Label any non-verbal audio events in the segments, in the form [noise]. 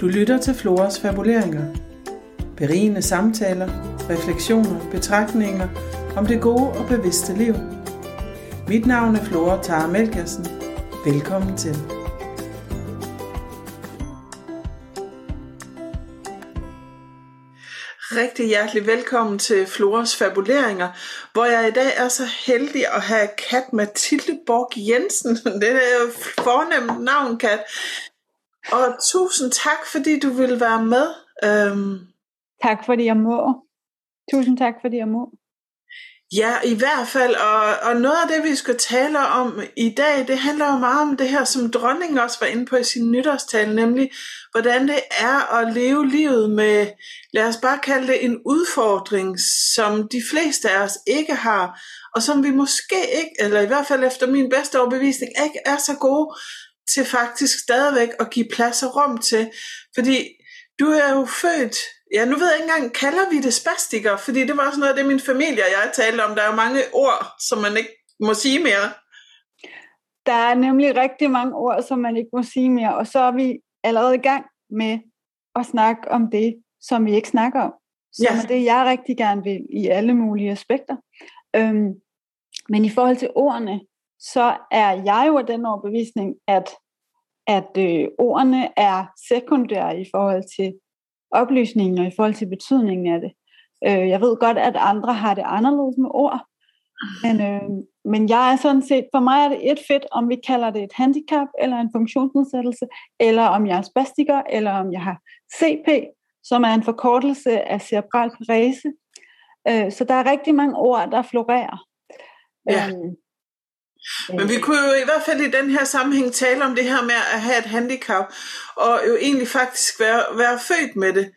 Du lytter til Floras fabuleringer. Berigende samtaler, refleksioner, betragtninger om det gode og bevidste liv. Mit navn er Flora Tara Melkersen. Velkommen til. Rigtig hjertelig velkommen til Floras Fabuleringer, hvor jeg i dag er så heldig at have Kat Mathilde Borg Jensen. [laughs] Det er jo fornemt navn, Kat. Og tusind tak, fordi du vil være med. Øhm, Tak fordi jeg må. Tusind tak fordi jeg må. Ja, i hvert fald. Og, og noget af det, vi skal tale om i dag, det handler jo meget om det her, som dronningen også var inde på i sin nytårstale, nemlig hvordan det er at leve livet med, lad os bare kalde det en udfordring, som de fleste af os ikke har, og som vi måske ikke, eller i hvert fald efter min bedste overbevisning, ikke er så gode til faktisk stadigvæk at give plads og rum til. Fordi du er jo født Ja, nu ved jeg ikke engang, kalder vi det spastiker? Fordi det var også noget af det, min familie og jeg talte om. Der er jo mange ord, som man ikke må sige mere. Der er nemlig rigtig mange ord, som man ikke må sige mere, og så er vi allerede i gang med at snakke om det, som vi ikke snakker om. Som Ja. er det, jeg rigtig gerne vil i alle mulige aspekter. Øhm, men i forhold til ordene, så er jeg jo af den overbevisning, at, at øh, ordene er sekundære i forhold til oplysningen og i forhold til betydningen af det. Øh, jeg ved godt, at andre har det anderledes med ord, men, øh, men jeg er sådan set, for mig er det et fedt, om vi kalder det et handicap, eller en funktionsnedsættelse, eller om jeg er spastiker, eller om jeg har CP, som er en forkortelse af cerebral parese. Øh, så der er rigtig mange ord, der florerer. Ja. Øhm, Men vi kunne jo i hvert fald i den her sammenhæng tale om det her med at have et handicap, og jo egentlig faktisk være, være født med det.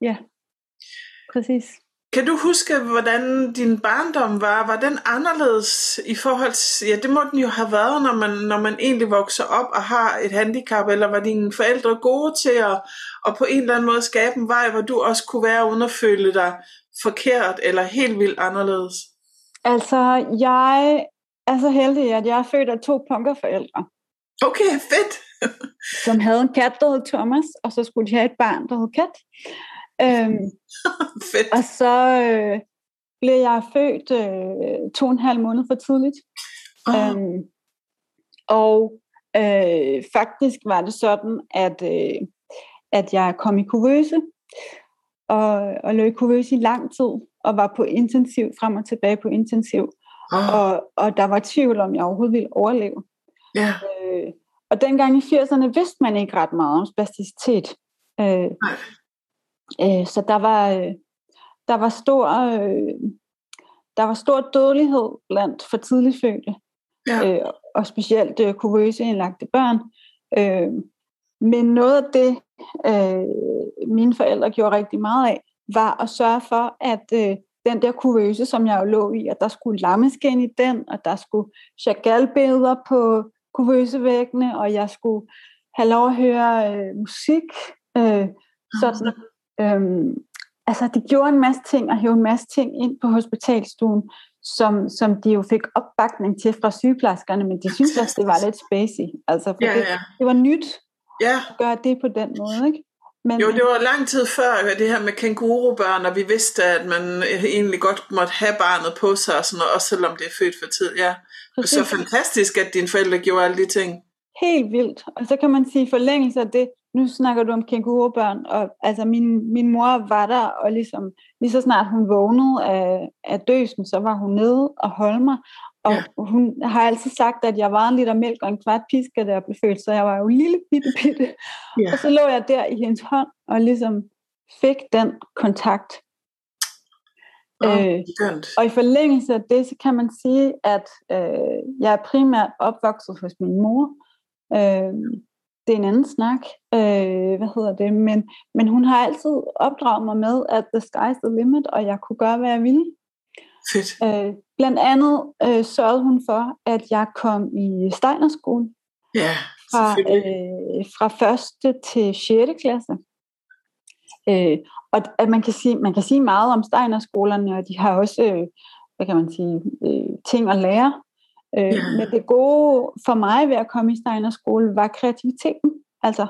Ja, præcis. Kan du huske, hvordan din barndom var? Var den anderledes i forhold til, ja det må den jo have været, når man, når man egentlig vokser op og har et handicap, eller var dine forældre gode til at, at på en eller anden måde skabe en vej, hvor du også kunne være uden at føle dig forkert eller helt vildt anderledes? Altså, jeg er så heldig, at jeg er født af to punkerforældre, Okay, fedt! [laughs] som havde en kat, der hed Thomas, og så skulle de have et barn, der hed Kat. Øhm, [laughs] fedt. og så øh, blev jeg født øh, to og en halv måned for tidligt. Oh, Øhm, og øh, faktisk var det sådan, at, øh, at jeg kom i kuvøse, og, og lå i kuvøse i lang tid, og var på intensiv, frem og tilbage på intensiv. Oh, Og, og der var tvivl om, jeg overhovedet ville overleve. ja, Øh, og dengang i 80'erne vidste man ikke ret meget om spasticitet. Øh, øh, så der var, øh, der var stor øh, der var stor dødelighed blandt for tidligt fødte, ja, øh, og specielt øh, kuvøse indlagte børn. Øh, men noget af det, øh, mine forældre gjorde rigtig meget af, var at sørge for, at øh, den der kuvøse, som jeg jo lå i, at der skulle lammeskin i den, og der skulle Chagall-billeder på kuvøsevæggene, og jeg skulle have lov at høre øh, musik. Øh, sådan, øh, altså, de gjorde en masse ting, og hævde en masse ting ind på hospitalstuen, som, som de jo fik opbakning til fra sygeplejerskerne, men de syntes også, det var lidt spacey. Altså, for ja, det, ja. det var nyt ja. at gøre det på den måde, ikke? Men, Jo, det var lang tid før det her med kængurubørn, og vi vidste, at man egentlig godt måtte have barnet på sig, og sådan noget, også selvom det er født for tid. Ja. Og så præcis. fantastisk, at dine forældre gjorde alle de ting. helt vildt. Og så kan man sige forlængelse af det, nu snakker du om kængurubørn, og altså min, min mor var der, og ligesom, lige så snart hun vågnede af, af døsen, så var hun nede og holde mig. Og Ja. hun har altid sagt, at jeg var en liter mælk og en kvart piske, da jeg blev født, så jeg var jo lille bitte bitte. Ja. Og så lå jeg der i hendes hånd, og ligesom fik den kontakt. Oh, Øh, skønt. Og i forlængelse af det, så kan man sige, at øh, jeg er primært opvokset hos min mor. Øh, det er en anden snak, øh, hvad hedder det, men, men hun har altid opdraget mig med, at the sky's the limit, og jeg kunne gøre, hvad jeg ville. Fedt. Øh, blandt andet øh, sørgede hun for, at jeg kom i Steinerskolen Ja, fra, øh, fra første til 6. klasse. Øh, og at man kan sige, man kan sige meget om Steinerskolerne, og de har også, øh, hvad kan man sige, øh, ting at lære. Øh, Ja. Men det gode for mig ved at komme i Steiners skole var kreativiteten. Altså,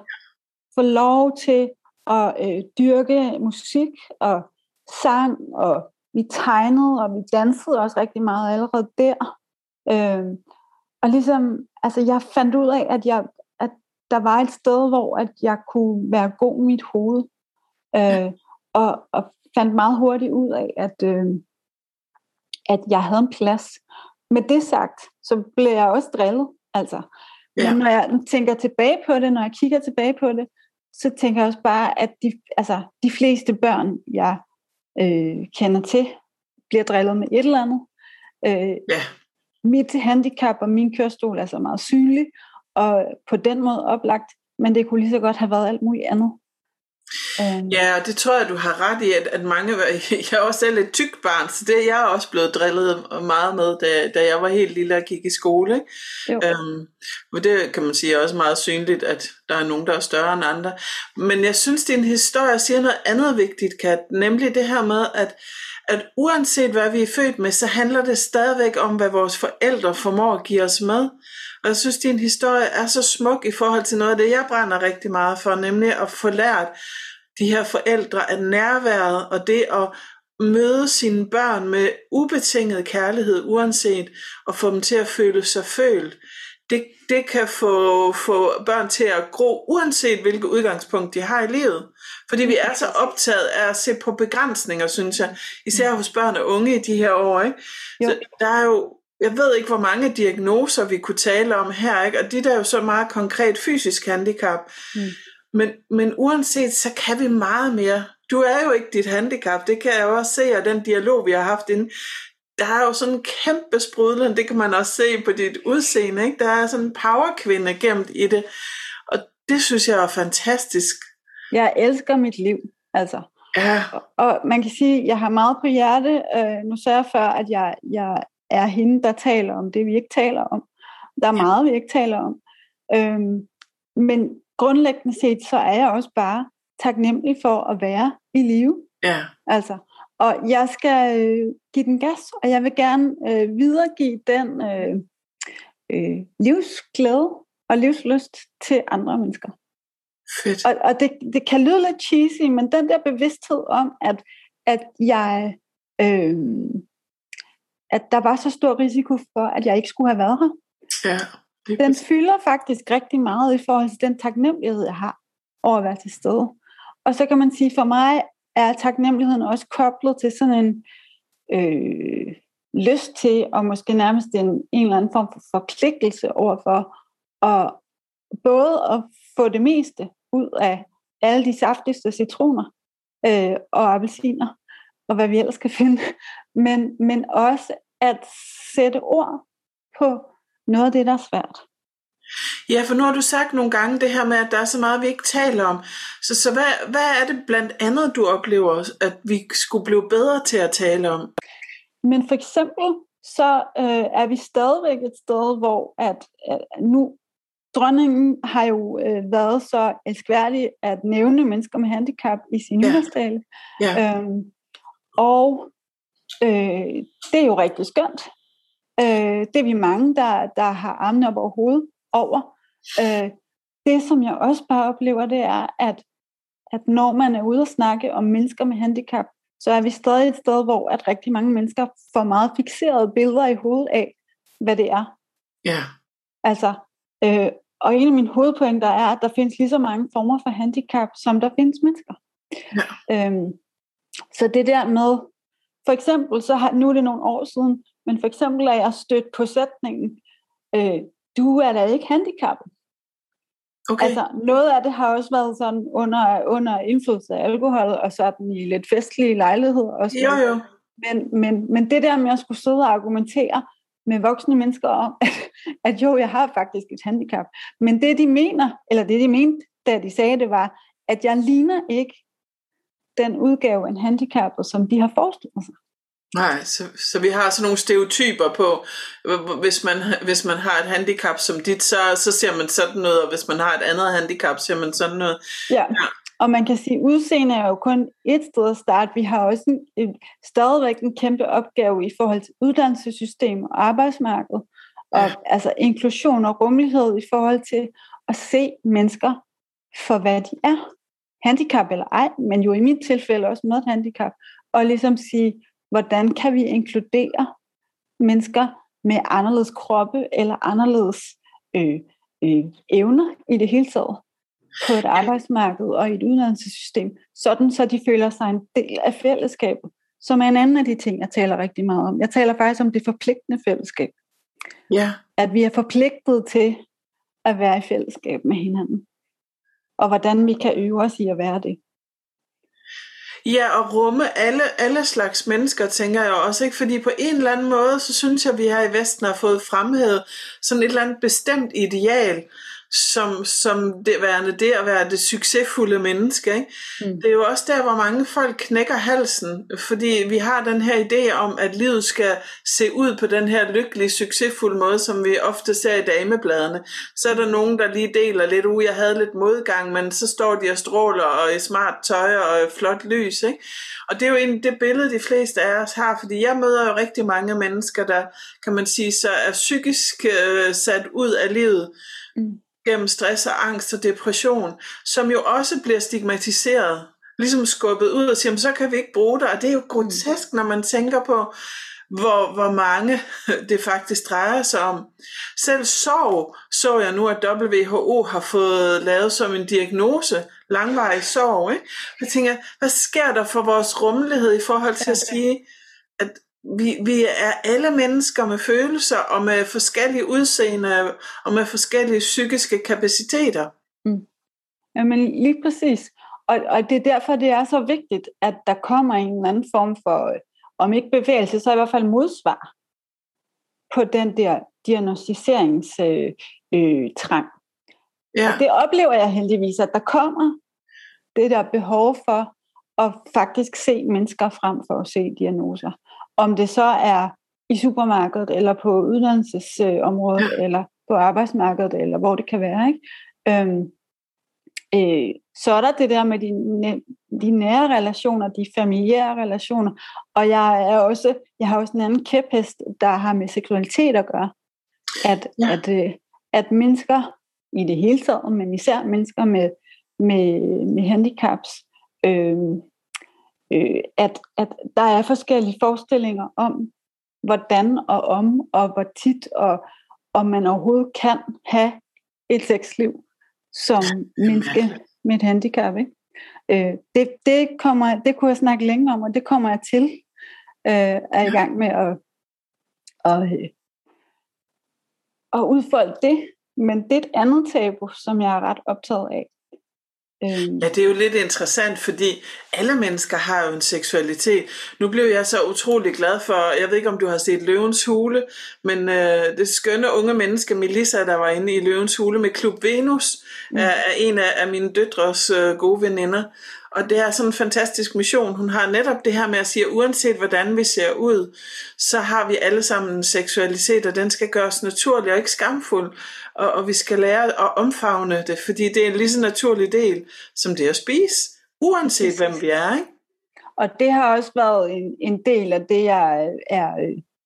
få lov til at øh, dyrke musik og sang, og vi tegnede, og vi dansede også rigtig meget allerede der. Øh, og ligesom, altså jeg fandt ud af, at, jeg, at der var et sted, hvor at jeg kunne være god i mit hoved. Øh, og, og fandt meget hurtigt ud af, at, øh, at jeg havde en plads. Med det sagt, så blev jeg også drillet. Altså. Ja. Men når jeg tænker tilbage på det, når jeg kigger tilbage på det, så tænker jeg også bare, at de, altså, de fleste børn, jeg øh, kender til, bliver drillet med et eller andet. Øh, ja. Mit handicap og min kørestol er så meget synlig, og på den måde oplagt, men det kunne lige så godt have været alt muligt andet. Um. Ja, det tror jeg, du har ret i, at, at mange, [laughs] jeg er også selv et tyk barn, så det er jeg også blevet drillet meget med, da, da jeg var helt lille og gik i skole. Ikke? Um, men det kan man sige er også meget synligt, at der er nogen, der er større end andre. Men jeg synes, din historie siger noget andet vigtigt, Kat, nemlig det her med, at, at uanset hvad vi er født med, så handler det stadigvæk om, hvad vores forældre formår at give os med. Og jeg synes, din historie er så smuk i forhold til noget af det, jeg brænder rigtig meget for, nemlig at få lært de her forældre at nærværet og det at møde sine børn med ubetinget kærlighed, uanset og få dem til at føle sig følt. Det, det kan få, få børn til at gro, uanset hvilket udgangspunkt de har i livet. Fordi vi er så optaget af at se på begrænsninger, synes jeg. Især hos børn og unge i de her år. Ikke? Så der er jo jeg ved ikke, hvor mange diagnoser vi kunne tale om her, ikke? og de der er jo så meget konkret fysisk handicap. Mm. Men, men uanset, så kan vi meget mere. Du er jo ikke dit handicap, det kan jeg også se af den dialog, vi har haft inden. Der er jo sådan en kæmpe sprudlen, det kan man også se på dit udseende. Ikke? Der er sådan en powerkvinde gemt i det, og det synes jeg er fantastisk. Jeg elsker mit liv, altså. Ja. Og, og man kan sige, at jeg har meget på hjerte. Øh, nu sagde jeg før, at jeg, jeg er hende, der taler om det, vi ikke taler om. Der er meget, vi ikke taler om. Øhm, men grundlæggende set, så er jeg også bare taknemmelig for at være i live. Ja. Altså, og jeg skal øh, give den gas, og jeg vil gerne øh, videregive den øh, øh, livsglæde og livslyst til andre mennesker. Fedt. Og, og det, det kan lyde lidt cheesy, men den der bevidsthed om, at, at jeg øh, at der var så stor risiko for, at jeg ikke skulle have været her. Ja, den fylder faktisk rigtig meget i forhold til den taknemmelighed, jeg har over at være til stede. Og så kan man sige, for mig er taknemmeligheden også koblet til sådan en øh, lyst til, og måske nærmest en, en eller anden form for forpligtelse overfor, at både at få det meste ud af alle de saftigste citroner øh, og appelsiner, og hvad vi ellers kan finde, men, men også at sætte ord på noget af det, der er svært. Ja, for nu har du sagt nogle gange det her med, at der er så meget, vi ikke taler om. Så, så hvad, hvad er det blandt andet, du oplever, at vi skulle blive bedre til at tale om? Men for eksempel, så øh, er vi stadigvæk et sted, hvor at, at nu dronningen har jo øh, været så elskværdig at nævne mennesker med handicap i sin ja. Ja. Øhm, og øh, det er jo rigtig skønt. Øh, det er vi mange, der, der har armene op over hovedet over. Øh, det, som jeg også bare oplever, det er, at, at når man er ude og snakke om mennesker med handicap, så er vi stadig et sted, hvor at rigtig mange mennesker får meget fixerede billeder i hovedet af, hvad det er. Ja. Yeah. Altså, øh, og en af mine hovedpointer er, at der findes lige så mange former for handicap, som der findes mennesker. Ja. Øhm, så det der med, for eksempel, så har, nu er det nogle år siden, men for eksempel er jeg stødt på sætningen, øh, du er da ikke handicappet. Okay. Altså, noget af det har også været sådan under, under indflydelse af alkohol, og sådan i lidt festlige lejligheder. Også. Jo, jo. Men, men, men det der med at skulle sidde og argumentere med voksne mennesker om, [laughs] at, at jo, jeg har faktisk et handicap. Men det de mener, eller det de mente, da de sagde det, var, at jeg ligner ikke den udgave en handicappet, som de har forestillet sig. Nej, så, så vi har sådan nogle stereotyper på, hvis man, hvis man har et handicap som dit, så, så ser man sådan noget, og hvis man har et andet handicap, ser man sådan noget. Ja, ja. og man kan sige, at udseende er jo kun et sted at starte. Vi har også en, en, stadigvæk en kæmpe opgave i forhold til uddannelsessystem og arbejdsmarked, og ja. altså inklusion og rummelighed i forhold til at se mennesker for hvad de er. Handicap eller ej, men jo i mit tilfælde også med handicap. Og ligesom sige, hvordan kan vi inkludere mennesker med anderledes kroppe eller anderledes øh, øh, evner i det hele taget på et arbejdsmarked og i et uddannelsessystem, sådan så de føler sig en del af fællesskabet, som er en anden af de ting, jeg taler rigtig meget om. Jeg taler faktisk om det forpligtende fællesskab. Ja. At vi er forpligtet til at være i fællesskab med hinanden. Og hvordan vi kan øve os i at være det. Ja, og rumme alle, alle slags mennesker, tænker jeg også, ikke? Fordi på en eller anden måde, så synes jeg, at vi her i Vesten har fået fremhævet sådan et eller andet bestemt ideal, som, som det værende det at være det succesfulde menneske. Ikke? Mm. Det er jo også der, hvor mange folk knækker halsen, fordi vi har den her idé om, at livet skal se ud på den her lykkelige, succesfulde måde, som vi ofte ser i damebladene. Så er der nogen, der lige deler lidt, ud, jeg havde lidt modgang, men så står de og stråler og i smart tøj og flot lys. Ikke? Og det er jo egentlig det billede, de fleste af os har, fordi jeg møder jo rigtig mange mennesker, der, kan man sige, så er psykisk øh, sat ud af livet, mm gennem stress og angst og depression, som jo også bliver stigmatiseret, ligesom skubbet ud og siger, så kan vi ikke bruge det, og det er jo grotesk, når man tænker på, hvor, hvor mange [laughs] det faktisk drejer sig om. Selv sorg så jeg nu, at WHO har fået lavet som en diagnose, langvarig sorg. Ikke? Jeg tænker, hvad sker der for vores rummelighed i forhold til at sige, vi, vi er alle mennesker med følelser og med forskellige udseende og med forskellige psykiske kapaciteter. Mm. Jamen lige præcis. Og, og det er derfor, det er så vigtigt, at der kommer en eller anden form for, om ikke bevægelse, så i hvert fald modsvar på den der diagnostiseringstrang. Øh, øh, trang. ja. Og det oplever jeg heldigvis, at der kommer det der behov for at faktisk se mennesker frem for at se diagnoser. Om det så er i supermarkedet, eller på uddannelsesområdet, ja. eller på arbejdsmarkedet, eller hvor det kan være. Ikke? Øhm, øh, så er der det der med de, de nære relationer, de familiære relationer, og jeg er også, jeg har også en anden kæphest, der har med seksualitet at gøre. At, ja. at, øh, at mennesker i det hele taget, men især mennesker med, med, med handicaps, øh, øh, at, at der er forskellige forestillinger om, hvordan og om, og hvor tit, og om man overhovedet kan have et sexliv som menneske med et handicap. Ikke? Øh, det, det, kommer, det kunne jeg snakke længe om, og det kommer jeg til øh, er i gang med at, at, øh, at udfolde det. Men det er et andet tabu, som jeg er ret optaget af. Øhm. Ja, det er jo lidt interessant, fordi alle mennesker har jo en seksualitet. Nu blev jeg så utrolig glad for, jeg ved ikke om du har set Løvens Hule, men øh, det skønne unge menneske Melissa, der var inde i Løvens Hule med Klub Venus, mm. er, er en af, af mine døtres øh, gode veninder. Og det er sådan en fantastisk mission. Hun har netop det her med at sige, at uanset hvordan vi ser ud, så har vi alle sammen en seksualitet, og den skal gøres naturlig og ikke skamfuld. Og, og vi skal lære at omfavne det, fordi det er en lige så naturlig del, som det at spise, uanset hvem vi er. Ikke? Og det har også været en, en del af det, jeg er,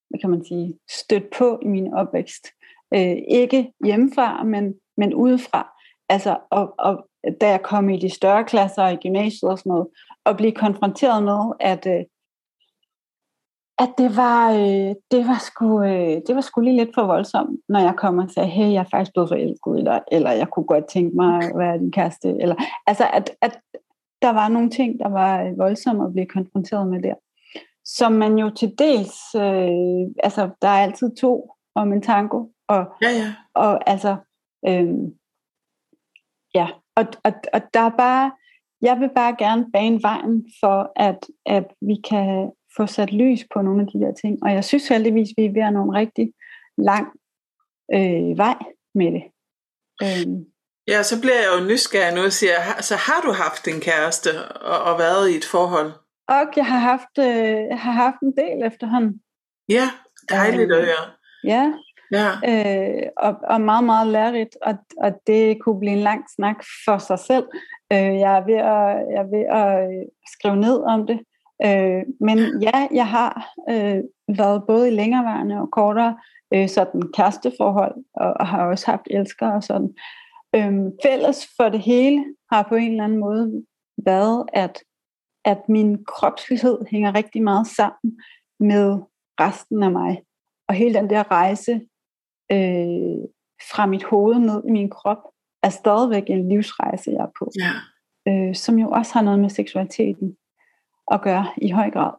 hvad kan man sige, stødt på i min opvækst. Øh, ikke hjemmefra, men, men udefra. Altså, og, og da jeg kom i de større klasser i gymnasiet og sådan noget, og blive konfronteret med, at, øh, at det var, øh, det, var sgu, øh, det var sgu lige lidt for voldsomt, når jeg kom og sagde, hey, jeg er faktisk blevet forelsket, eller, eller jeg kunne godt tænke mig at være din kæreste. Eller, altså, at, at der var nogle ting, der var voldsomme at blive konfronteret med der. Som man jo til dels, øh, altså der er altid to om en tango, og, ja, ja. og altså, øh, ja, og, og, og der er bare, jeg vil bare gerne bane vejen for, at, at vi kan få sat lys på nogle af de der ting. Og jeg synes heldigvis, vi er ved at nå en rigtig lang øh, vej med det. Øhm. Ja, så bliver jeg jo nysgerrig nu og siger, så har du haft en kæreste og, og været i et forhold? Og jeg har haft, øh, har haft en del efterhånden. Ja, dejligt at øhm, høre. Ja, Ja. Øh, og, og meget, meget lærerigt, og, og det kunne blive en lang snak for sig selv. Øh, jeg, er ved at, jeg er ved at øh, skrive ned om det. Øh, men ja, jeg har øh, været både i længerevarende og kortere øh, sådan kæresteforhold, og, og har også haft elskere og sådan. Øh, fælles for det hele har på en eller anden måde været, at, at min kropslighed hænger rigtig meget sammen med resten af mig. Og hele den der rejse øh, fra mit hoved ned i min krop, er stadigvæk en livsrejse, jeg er på. Ja. Øh, som jo også har noget med seksualiteten at gøre i høj grad.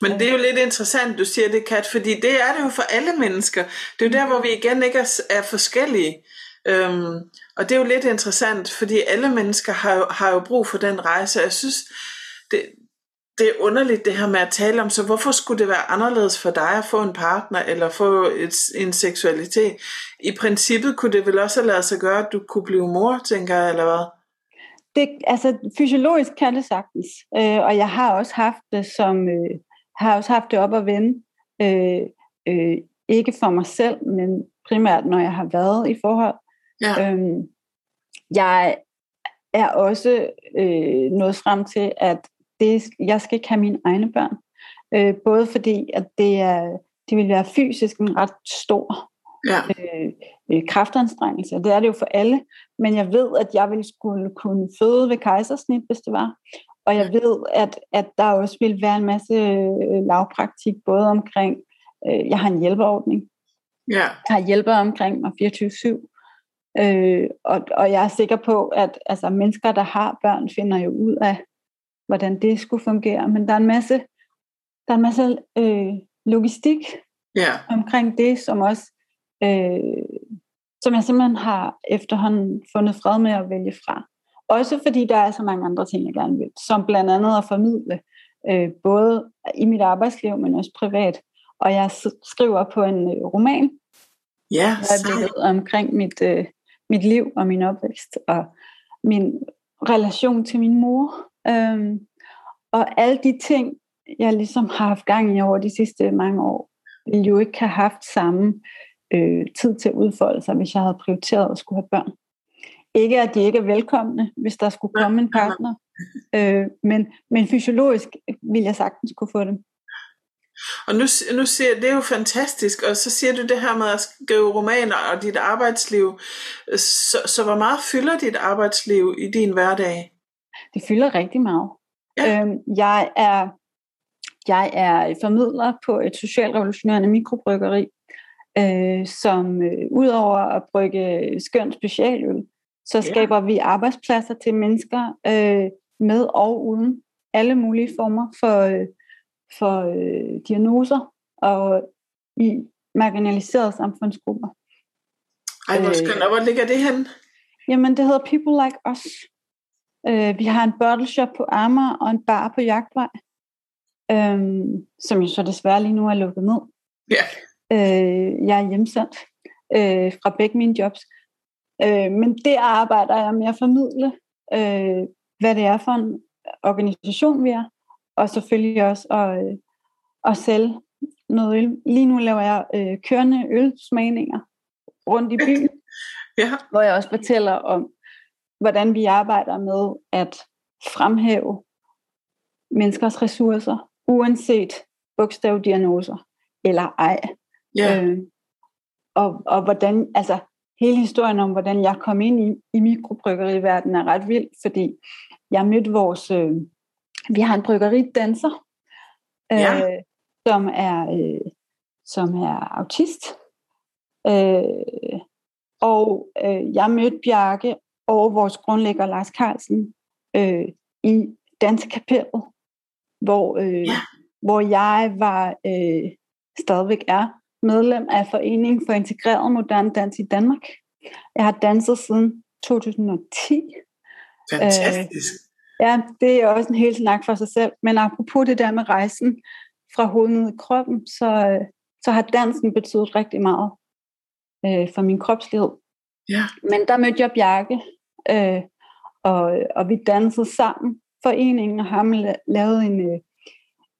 Men det er jo lidt interessant, du siger det, Kat, fordi det er det jo for alle mennesker. Det er jo der, hvor vi igen ikke er, er forskellige. Øhm, og det er jo lidt interessant, fordi alle mennesker har jo, har jo brug for den rejse. Jeg synes, det, det er underligt det her med at tale om, så hvorfor skulle det være anderledes for dig at få en partner, eller få et, en seksualitet? I princippet kunne det vel også have lavet sig gøre, at du kunne blive mor, tænker jeg, eller hvad? Det, altså, fysiologisk kan det sagtens, øh, og jeg har også haft det som, øh, har også haft det op at vende, øh, øh, ikke for mig selv, men primært når jeg har været i forhold. Ja. Øhm, jeg er også øh, nået frem til, at det, jeg skal ikke have mine egne børn. Øh, både fordi, at det, er, det vil være fysisk en ret stor Ja. øh, øh, kraftanstrengelse. Det er det jo for alle. Men jeg ved, at jeg ville skulle kunne føde ved kejsersnit, hvis det var. Og jeg ved, at, at der også vil være en masse øh, lavpraktik, både omkring, øh, jeg har en hjælpeordning. Ja. Jeg har hjælpere omkring mig 24-7. Øh, og, og jeg er sikker på, at altså, mennesker, der har børn, finder jo ud af, hvordan det skulle fungere. Men der er en masse, der er en masse øh, logistik Ja. omkring det, som også øh, som jeg simpelthen har efterhånden fundet fred med at vælge fra. Også fordi der er så mange andre ting, jeg gerne vil, som blandt andet at formidle, øh, både i mit arbejdsliv, men også privat. Og jeg skriver på en øh, roman, Ja, øjeblikket omkring mit, øh, mit liv og min opvækst, og min relation til min mor. Øhm, og alle de ting, jeg ligesom har haft gang i over de sidste mange år, ville jo ikke have haft samme øh, tid til at udfolde sig, hvis jeg havde prioriteret at skulle have børn. Ikke at de ikke er velkomne, hvis der skulle komme en partner, øh, men, men fysiologisk vil jeg sagtens kunne få dem. Og nu, nu siger det er jo fantastisk, og så siger du det her med at skrive romaner og dit arbejdsliv. Så, så hvor meget fylder dit arbejdsliv i din hverdag? Det fylder rigtig meget. Ja. Øhm, jeg er jeg er formidler på et socialrevolutionerende mikrobryggeri, øh, som øh, udover at brygge skøn specialøl, så skaber vi arbejdspladser til mennesker øh, med og uden alle mulige former for, øh, for øh, diagnoser og i marginaliserede samfundsgrupper. Ej, hvor skønt. Og hvor ligger det hen? Jamen, det hedder People Like Us. Øh, vi har en bottle shop på Amager og en bar på Jagtvej, øh, som jo så desværre lige nu er lukket ned. Ja. Øh, jeg er hjemsendt øh, fra begge mine jobs. Øh, men der arbejder jeg med at formidle, øh, hvad det er for en organisation, vi er, og selvfølgelig også at, øh, at sælge noget øl. Lige nu laver jeg øh, kørende ølsmagninger rundt i byen, Ja. hvor jeg også fortæller om, hvordan vi arbejder med at fremhæve menneskers ressourcer, uanset bogstavdiagnoser eller ej. Ja. Øh, og, og hvordan, altså hele historien om, hvordan jeg kom ind i, i mikrobryggeriverden er ret vild, fordi jeg mødte vores, øh, vi har en bryggeridanser, øh, Ja. som er øh, som er autist. Øh, og øh, jeg mødte Bjarke og vores grundlægger Lars Carlsen øh, i Dansekapellet, hvor, øh, Ja. hvor jeg var øh, stadigvæk er medlem af Foreningen for Integreret Modern Dans i Danmark. Jeg har danset siden 2010. Fantastisk. Ja, det er også en hel snak for sig selv. Men apropos det der med rejsen fra hovedet i kroppen, så, øh, så har dansen betydet rigtig meget øh, for min kropslighed. Ja. Men der mødte jeg Bjarke, øh, og, og vi dansede sammen. Foreningen og ham la- lavede en øh,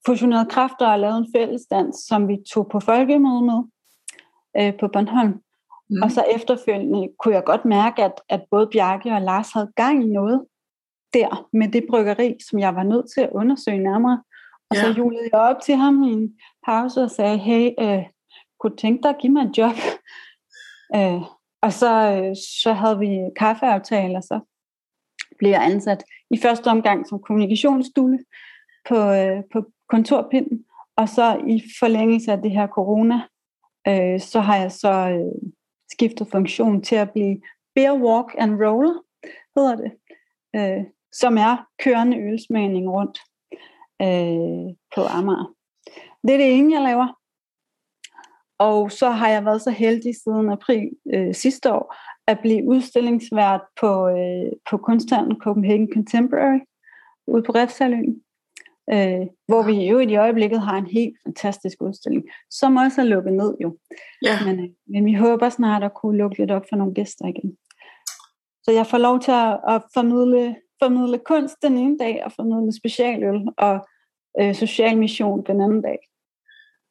fusioneret kræfter og lavede en fællesdans, som vi tog på folkemøde med øh, på Bornholm. Mm. Og så efterfølgende kunne jeg godt mærke, at, at både Bjarke og Lars havde gang i noget der med det bryggeri, som jeg var nødt til at undersøge nærmere. Og så Ja. julede jeg op til ham i en pause og sagde, hey, øh, kunne du tænke dig at give mig et job? [laughs] Øh, og så, øh, så havde vi kaffeaftaler, så blev jeg ansat i første omgang som kommunikationsstule på, øh, på kontorpinden, og så i forlængelse af det her corona, øh, så har jeg så øh, skiftet funktion til at blive beer walk and roller, hedder det, øh, som er kørende ølsmagning rundt øh, på Amager. Det er det ene, jeg laver. Og så har jeg været så heldig siden april øh, sidste år, at blive udstillingsvært på, øh, på kunsthandlen Copenhagen Contemporary ude på Refsaløen. Øh, hvor vi jo i øjeblikket har en helt fantastisk udstilling, som også er lukket ned jo. Ja. Men, øh, men vi håber snart at kunne lukke lidt op for nogle gæster igen. Så jeg får lov til at, at formidle, formidle kunst den ene dag, og formidle specialøl og øh, social mission den anden dag.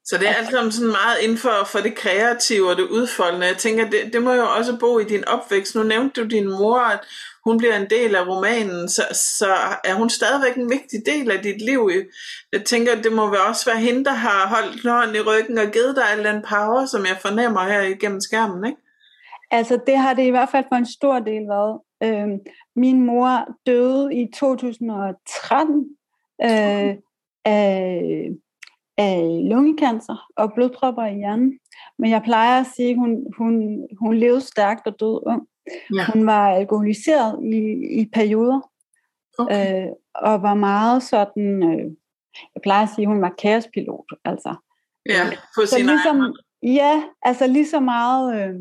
Så det er alt sammen sådan meget inden for, for det kreative og det udfoldende. Jeg tænker, det, det må jo også bo i din opvækst. Nu nævnte du din mor, at hun bliver en del af romanen, så, så er hun stadigvæk en vigtig del af dit liv. Jeg tænker, det må også være hende, der har holdt hånden i ryggen og givet dig al den power, som jeg fornemmer her igennem skærmen, ikke? Altså, det har det i hvert fald for en stor del været. Øhm, min mor døde i 2013 øh, af af lungekancer og blodpropper i hjernen. Men jeg plejer at sige, at hun, hun, hun levede stærkt og døde ung. Ja. Hun var alkoholiseret i, i perioder, okay. øh, og var meget sådan, øh, jeg plejer at sige, at hun var kaospilot. Altså. Ja, på sin ligesom, egen Ja, altså lige så meget øh,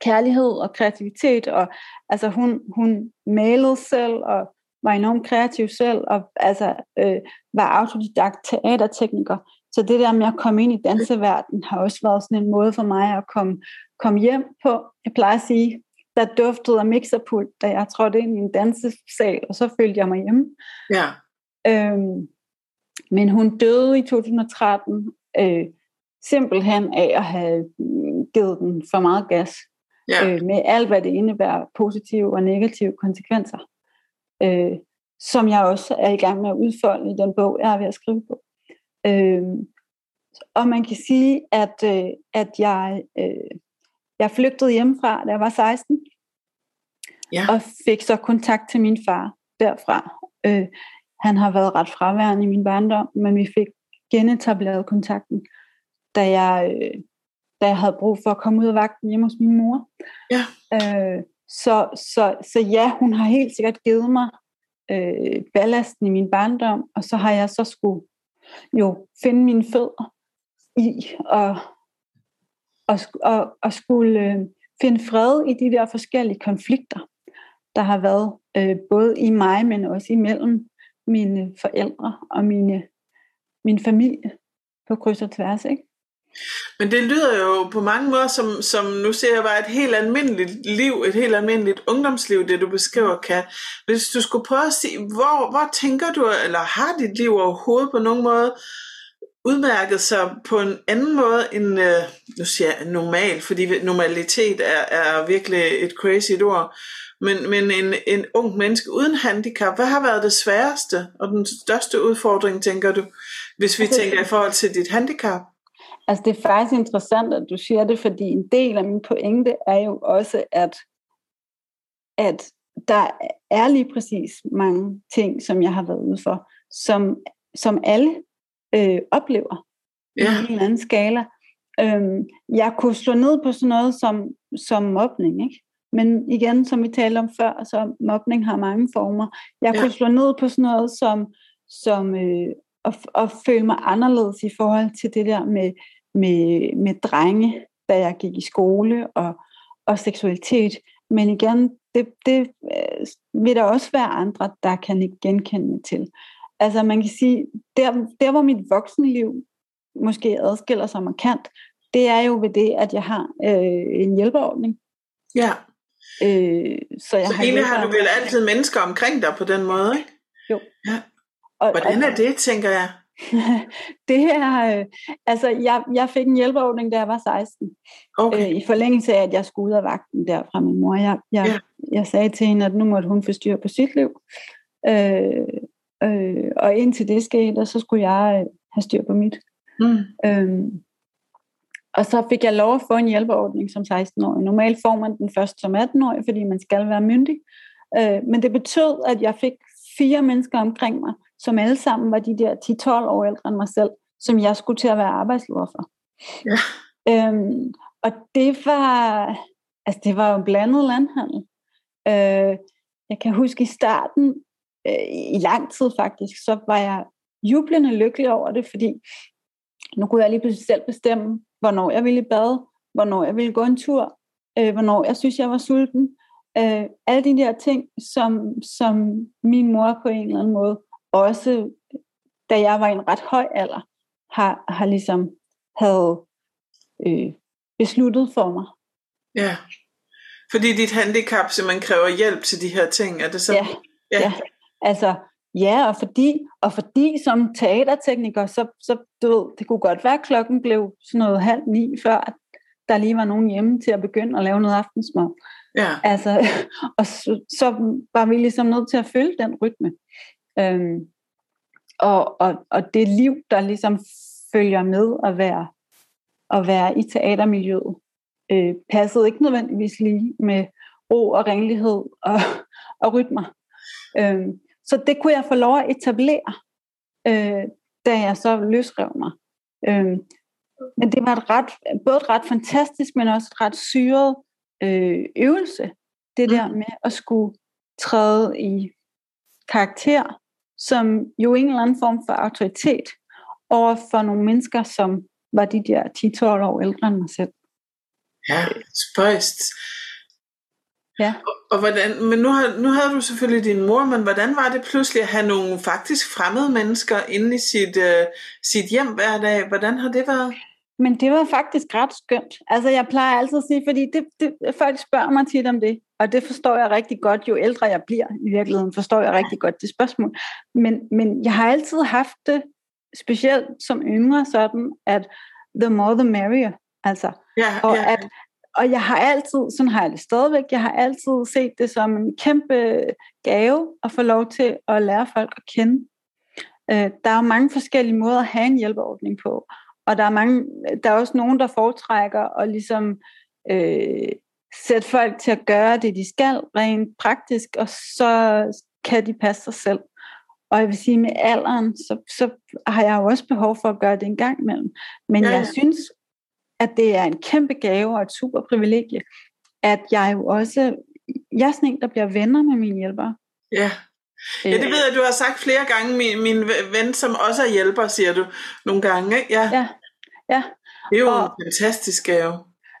kærlighed og kreativitet, og altså hun, hun malede selv, og var enormt kreativ selv, og altså, øh, var autodidakt teatertekniker. Så det der med at komme ind i danseverdenen har også været sådan en måde for mig at komme, komme hjem på. Jeg plejer at sige, der duftede af mixerpult, da jeg trådte ind i en dansesal, og så følte jeg mig hjemme. Ja. Øhm, men hun døde i 2013, øh, simpelthen af at have givet den for meget gas. Ja. Øh, med alt, hvad det indebærer, positive og negative konsekvenser øh, som jeg også er i gang med at udfolde i den bog, jeg er ved at skrive på. Øh, og man kan sige, at, øh, at jeg, øh, jeg flygtede hjemmefra, da jeg var 16, ja. og fik så kontakt til min far derfra. Øh, han har været ret fraværende i min barndom, men vi fik genetableret kontakten, da jeg, øh, da jeg havde brug for at komme ud af vagten hjemme hos min mor. Ja. Øh, så, så, så ja, hun har helt sikkert givet mig øh, ballasten i min barndom, og så har jeg så skulle jo finde mine fødder i og, og, og, og skulle øh, finde fred i de der forskellige konflikter, der har været øh, både i mig, men også imellem mine forældre og mine, min familie på kryds og tværs. Ikke? Men det lyder jo på mange måder som, som nu ser jeg bare et helt almindeligt liv, et helt almindeligt ungdomsliv, det du beskriver, kan. Hvis du skulle prøve at sige, hvor, hvor tænker du, eller har dit liv overhovedet på nogen måde udmærket sig på en anden måde end, øh, nu siger jeg normal, fordi normalitet er, er virkelig et crazy ord, men, men en, en ung menneske uden handicap, hvad har været det sværeste og den største udfordring, tænker du, hvis vi altså, tænker i forhold til dit handicap? Altså det er faktisk interessant, at du siger det, fordi en del af min pointe er jo også, at, at der er lige præcis mange ting, som jeg har været ude for, som, som alle øh, oplever ja. i en eller anden skala. Øhm, jeg kunne slå ned på sådan noget som, som mobning, ikke? Men igen, som vi talte om før, så mobning har mange former. Jeg ja. kunne slå ned på sådan noget som, som øh, at, at føle mig anderledes i forhold til det der med med, med drenge, da jeg gik i skole, og, og seksualitet. Men igen, det, det øh, vil der også være andre, der kan ikke genkende til. Altså man kan sige, der, der hvor mit voksenliv måske adskiller sig markant, det er jo ved det, at jeg har øh, en hjælpeordning. Ja. Øh, så jeg så har egentlig har du vel altid mennesker omkring dig på den måde, ikke? Jo. Ja. Og, Hvordan er det, tænker jeg? [laughs] det her, øh, altså jeg, jeg fik en hjælpeordning, da jeg var 16. Okay. Øh, I forlængelse af, at jeg skulle ud af vagten der fra min mor. Jeg, jeg, ja. jeg sagde til hende, at nu måtte hun få styr på sit liv. Øh, øh, og indtil det skete, så skulle jeg øh, have styr på mit. Mm. Øh, og så fik jeg lov at få en hjælpeordning som 16-årig. Normalt får man den først som 18-årig, fordi man skal være myndig. Øh, men det betød, at jeg fik fire mennesker omkring mig, som alle sammen var de der 10-12 år ældre end mig selv, som jeg skulle til at være arbejdsleder for. Ja. Øhm, og det var, altså det var jo en blandet landhandel. Øh, jeg kan huske i starten, øh, i lang tid faktisk, så var jeg jublende lykkelig over det, fordi nu kunne jeg lige pludselig selv bestemme, hvornår jeg ville i bad, hvornår jeg ville gå en tur, øh, hvornår jeg synes, jeg var sulten. Øh, alle de der ting, som, som min mor på en eller anden måde, også da jeg var i en ret høj alder, har, har ligesom havde øh, besluttet for mig. Ja, fordi dit handicap simpelthen kræver hjælp til de her ting, er det så? Ja, ja. ja. altså ja, og fordi, og fordi som teatertekniker, så, så du ved, det kunne godt være, at klokken blev sådan noget halv ni, før der lige var nogen hjemme til at begynde at lave noget aftensmad. Ja. Altså, [laughs] og så, så var vi ligesom nødt til at følge den rytme. Øhm, og, og, og det liv, der ligesom følger med at være, at være i teatermiljøet, øh, passede ikke nødvendigvis lige med ro og renlighed og, [laughs] og rytmer. Øhm, så det kunne jeg få lov at etablere, øh, da jeg så løsrev mig. Øhm, men det var et ret, både et ret fantastisk, men også et ret syret øh, øvelse. Det der mm. med at skulle træde i karakter, som jo en eller anden form for autoritet over for nogle mennesker, som var de der 10-12 år ældre end mig selv. Ja, spøjst. Ja. Og, og hvordan, men nu, har, nu havde du selvfølgelig din mor, men hvordan var det pludselig at have nogle faktisk fremmede mennesker inde i sit, uh, sit hjem hver dag? Hvordan har det været? Men det var faktisk ret skønt. Altså jeg plejer altid at sige, fordi det, det, folk spørger mig tit om det, og det forstår jeg rigtig godt, jo ældre jeg bliver i virkeligheden, forstår jeg rigtig godt det spørgsmål. Men, men jeg har altid haft det, specielt som yngre, sådan at the more the merrier. Altså, ja, og, ja. at, og jeg har altid, sådan har jeg det stadigvæk, jeg har altid set det som en kæmpe gave at få lov til at lære folk at kende. Øh, der er jo mange forskellige måder at have en hjælpeordning på. Og der er, mange, der er også nogen, der foretrækker at ligesom øh, sætte folk til at gøre det, de skal rent praktisk, og så kan de passe sig selv. Og jeg vil sige, med alderen, så, så har jeg jo også behov for at gøre det en gang imellem. Men ja, ja. jeg synes, at det er en kæmpe gave og et super privilegie, at jeg jo også, jeg er sådan en, der bliver venner med mine hjælpere. Ja. Ja, det ved jeg, du har sagt flere gange, min, min ven, som også er hjælper, siger du nogle gange, ikke? Ja. ja. ja. Det er jo og en fantastisk gave.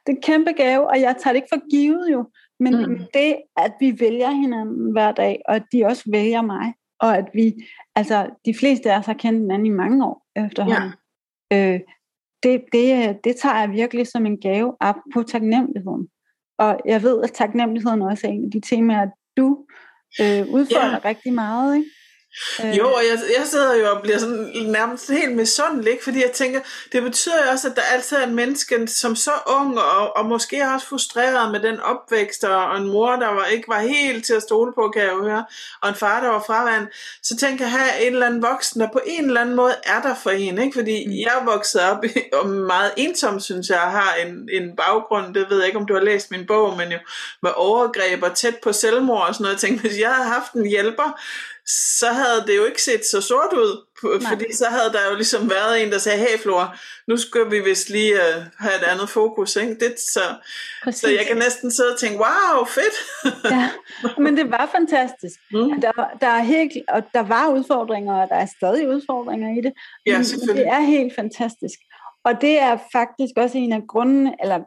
Det er en kæmpe gave, og jeg tager det ikke for givet jo, men mm. det, at vi vælger hinanden hver dag, og at de også vælger mig, og at vi, altså de fleste af os har kendt hinanden i mange år efterhånden. Ja. Øh, det, det, det tager jeg virkelig som en gave op på taknemmeligheden. Og jeg ved, at taknemmeligheden også er en af de temaer, du øh, udfordrer ja. rigtig meget. Ikke? Øh. Jo, og jeg, jeg sidder jo og bliver sådan nærmest helt misundelig, ikke? fordi jeg tænker, det betyder jo også, at der altid er en menneske, som så ung, og, og måske også frustreret med den opvækst, og en mor, der var, ikke var helt til at stole på, kan jeg jo høre, og en far, der var fraværende, så tænker jeg, have en eller anden voksen, der på en eller anden måde er der for en, ikke? fordi mm. jeg vokset op i, [laughs] og meget ensom, synes jeg, har en, en baggrund, det ved jeg ikke, om du har læst min bog, men jo med overgreb og tæt på selvmord og sådan noget, jeg tænkte, hvis jeg havde haft en hjælper, så havde det jo ikke set så sort ud, Nej. fordi så havde der jo ligesom været en, der sagde, hey Flora, nu skal vi vist lige uh, have et andet fokus. Ikke? Det, så, så jeg kan næsten sidde og tænke, wow, fedt. [laughs] ja, men det var fantastisk. Mm. Der, der, er helt, og der var udfordringer, og der er stadig udfordringer i det. Ja, men, men det er helt fantastisk. Og det er faktisk også en af grundene, eller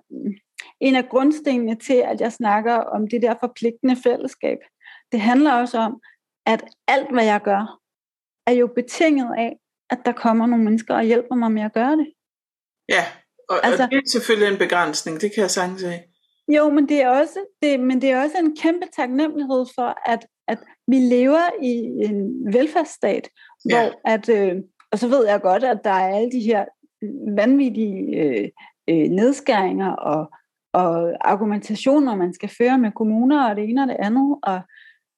en af grundstenene til, at jeg snakker om det der forpligtende fællesskab. Det handler også om, at alt, hvad jeg gør, er jo betinget af, at der kommer nogle mennesker og hjælper mig med at gøre det. Ja, og, altså, og det er selvfølgelig en begrænsning, det kan jeg sagtens sige. Jo, men det er også, det, men det er også en kæmpe taknemmelighed for, at, at vi lever i en velfærdsstat, ja. hvor at, øh, og så ved jeg godt, at der er alle de her vanvittige øh, øh, nedskæringer og, og argumentationer, man skal føre med kommuner og det ene og det andet, og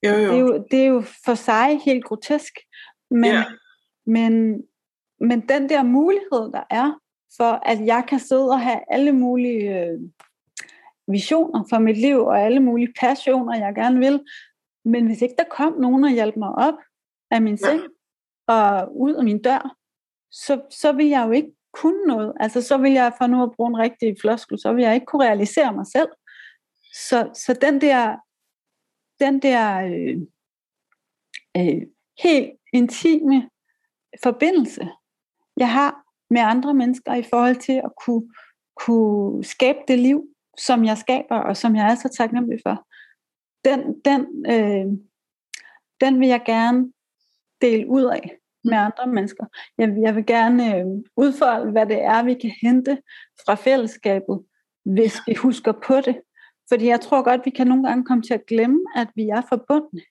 jo, jo. Det, er jo, det er jo for sig helt grotesk. Men, ja. men, men den der mulighed, der er, for at jeg kan sidde og have alle mulige øh, visioner for mit liv, og alle mulige passioner, jeg gerne vil, Men hvis ikke der kom nogen og hjalp mig op af min seng ja. og ud af min dør, så, så vil jeg jo ikke kunne noget. Altså så vil jeg, for nu at bruge en rigtig floskel, så vil jeg ikke kunne realisere mig selv. Så, så den der, den der øh, øh, helt intime forbindelse, jeg har med andre mennesker i forhold til at kunne, kunne skabe det liv, som jeg skaber, og som jeg er så taknemmelig for, den, den, øh, den vil jeg gerne dele ud af med andre mennesker. Jeg, jeg vil gerne øh, udfolde, hvad det er, vi kan hente fra fællesskabet, hvis vi husker på det. Fordi jeg tror godt, vi kan nogle gange komme til at glemme, at vi er forbundne.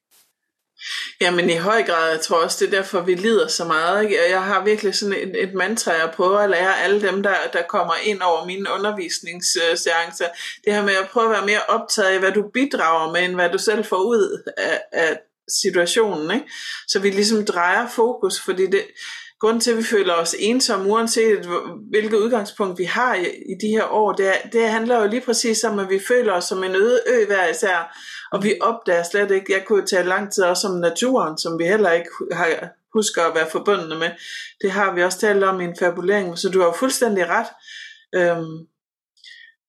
Jamen i høj grad, jeg tror også, det er derfor, vi lider så meget. Ikke? Jeg har virkelig sådan et, et mantra, jeg prøver at lære alle dem, der, der kommer ind over mine undervisningsseancer. Det her med at prøve at være mere optaget af, hvad du bidrager med, end hvad du selv får ud af, af situationen. Ikke? Så vi ligesom drejer fokus, fordi det, grund til, at vi føler os ensomme, uanset hvilket udgangspunkt vi har i, i de her år, det, det handler jo lige præcis om, at vi føler os som en øde ø hver især, og vi opdager slet ikke, jeg kunne tale lang tid også om naturen, som vi heller ikke har, husker at være forbundne med. Det har vi også talt om i en fabulering, så du har jo fuldstændig ret. Øhm,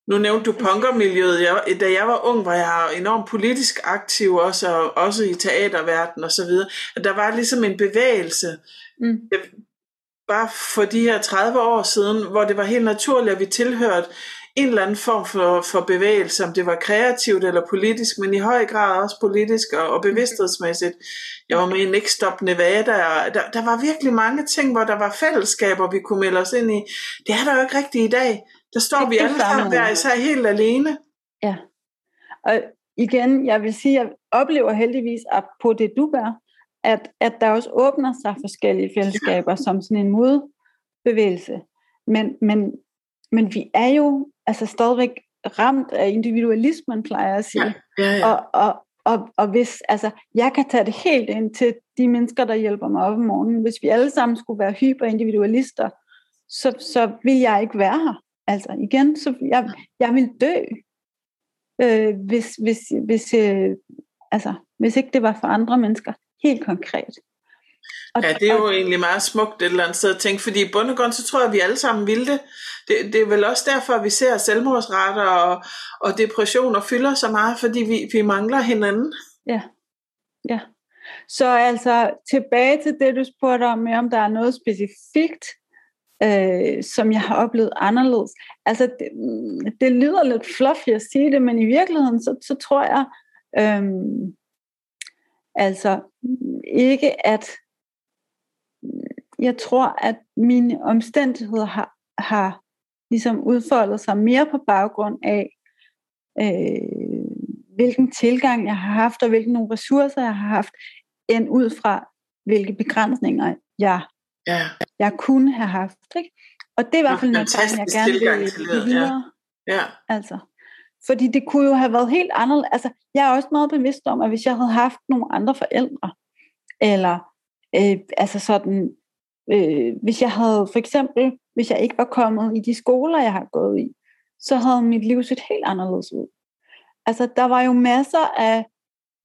nu nævnte du punkermiljøet. Jeg, da jeg var ung, var jeg enormt politisk aktiv, også, og også i teaterverdenen og så videre. Der var ligesom en bevægelse, mm. Bare for de her 30 år siden, hvor det var helt naturligt, at vi tilhørte en eller anden form for, for bevægelse, om det var kreativt eller politisk, men i høj grad også politisk og, og bevidsthedsmæssigt. Jeg var med i Next Stop Nevada, og der, der var virkelig mange ting, hvor der var fællesskaber, vi kunne melde os ind i. Det er der jo ikke rigtigt i dag. Der står vi alle sammen hver især helt alene. Ja. Og igen, jeg vil sige, at jeg oplever heldigvis, at på det du gør, at, at der også åbner sig forskellige fællesskaber som sådan en modbevægelse. Men, men men vi er jo altså stadigvæk ramt af individualismen, plejer jeg at sige. Ja, ja, ja. Og, og, og, og hvis, altså, jeg kan tage det helt ind til de mennesker, der hjælper mig op om morgenen. Hvis vi alle sammen skulle være hyperindividualister, så, så vil jeg ikke være her. Altså igen, så jeg, jeg vil dø, øh, hvis, hvis, hvis, øh, altså, hvis ikke det var for andre mennesker. Helt konkret. Og, ja, det er jo og, egentlig meget smukt et eller andet sted at tænke, fordi i bund og grund, så tror jeg, at vi alle sammen vil det. det. Det er vel også derfor, at vi ser selvmordsretter og, og depressioner fylder så meget, fordi vi, vi mangler hinanden. Ja, ja. Så altså tilbage til det, du spurgte om, med, om der er noget specifikt, øh, som jeg har oplevet anderledes. Altså det, det lyder lidt fluffy at sige det, men i virkeligheden, så, så tror jeg, øh, altså ikke at jeg tror, at mine omstændigheder har, har ligesom udfoldet sig mere på baggrund af, øh, hvilken tilgang jeg har haft, og hvilke nogle ressourcer jeg har haft, end ud fra, hvilke begrænsninger jeg, ja. jeg kunne have haft. Ikke? Og det er i hvert fald noget, jeg gerne vil videre. Ja. Ja. Altså, fordi det kunne jo have været helt anderledes. Altså, jeg er også meget bevidst om, at hvis jeg havde haft nogle andre forældre, eller øh, altså sådan Øh, hvis jeg havde for eksempel, hvis jeg ikke var kommet i de skoler, jeg har gået i, så havde mit liv set helt anderledes ud. Altså, der var jo masser af,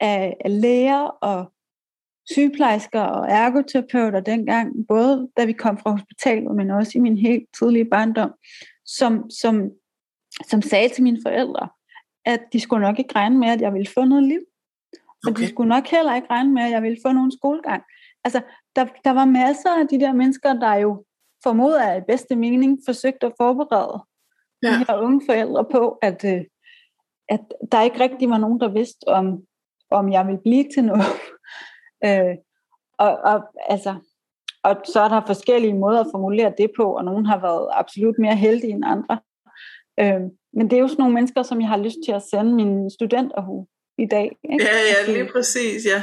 af, af læger og sygeplejersker og ergoterapeuter dengang, både da vi kom fra hospitalet, men også i min helt tidlige barndom, som, som, som sagde til mine forældre, at de skulle nok ikke regne med, at jeg ville få noget liv. Og okay. de skulle nok heller ikke regne med, at jeg ville få nogen skolegang. Altså, der, der var masser af de der mennesker, der jo formodet af bedste mening forsøgte at forberede ja. de her unge forældre på, at, øh, at der ikke rigtig var nogen, der vidste, om, om jeg ville blive til noget. [laughs] øh, og, og, altså, og så er der forskellige måder at formulere det på, og nogen har været absolut mere heldige end andre. Øh, men det er jo sådan nogle mennesker, som jeg har lyst til at sende min studenterhue i dag. Ikke? Ja, ja, lige præcis, ja.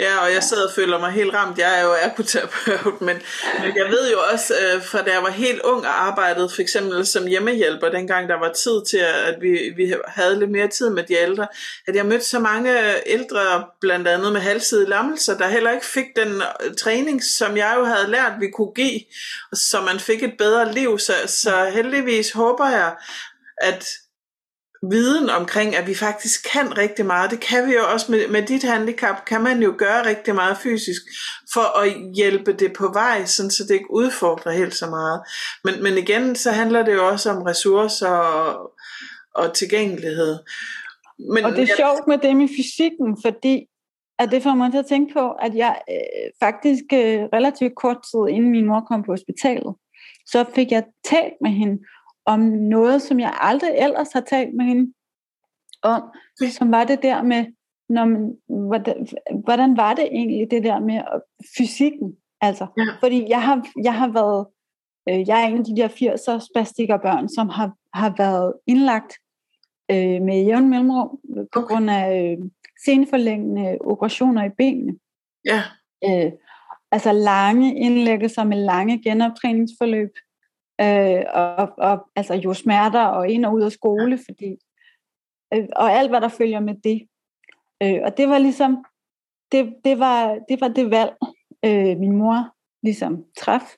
Ja, og jeg sidder og føler mig helt ramt. Jeg er jo ergoterapeut, [laughs] men, men jeg ved jo også, øh, fra da jeg var helt ung og arbejdede for eksempel som hjemmehjælper, dengang der var tid til, at vi, vi havde lidt mere tid med de ældre, at jeg mødte så mange ældre, blandt andet med halvside lammelser, der heller ikke fik den øh, træning, som jeg jo havde lært, vi kunne give, så man fik et bedre liv. Så, så heldigvis håber jeg, at viden omkring, at vi faktisk kan rigtig meget. Det kan vi jo også med, med dit handicap, kan man jo gøre rigtig meget fysisk for at hjælpe det på vej, sådan så det ikke udfordrer helt så meget. Men, men igen, så handler det jo også om ressourcer og, og tilgængelighed. Men, og det er sjovt med det med fysikken, fordi at det får mig til at tænke på, at jeg øh, faktisk øh, relativt kort tid inden min mor kom på hospitalet, så fik jeg talt med hende om noget, som jeg aldrig ellers har talt med hende om, som var det der med, når man, hvordan, hvordan var det egentlig det der med fysikken? Altså, ja. fordi jeg har, jeg har været, øh, jeg er en af de der 80'er spastikerbørn, som har, har været indlagt øh, med jævn mellemrum på okay. grund af øh, seneforlængende operationer i benene. Ja. Øh, altså lange indlæggelser med lange genoptræningsforløb, øh, og, og altså jo smerter og ind og ud af skole, fordi, øh, og alt hvad der følger med det. Øh, og det var ligesom, det, det, var, det var det valg, øh, min mor ligesom traf,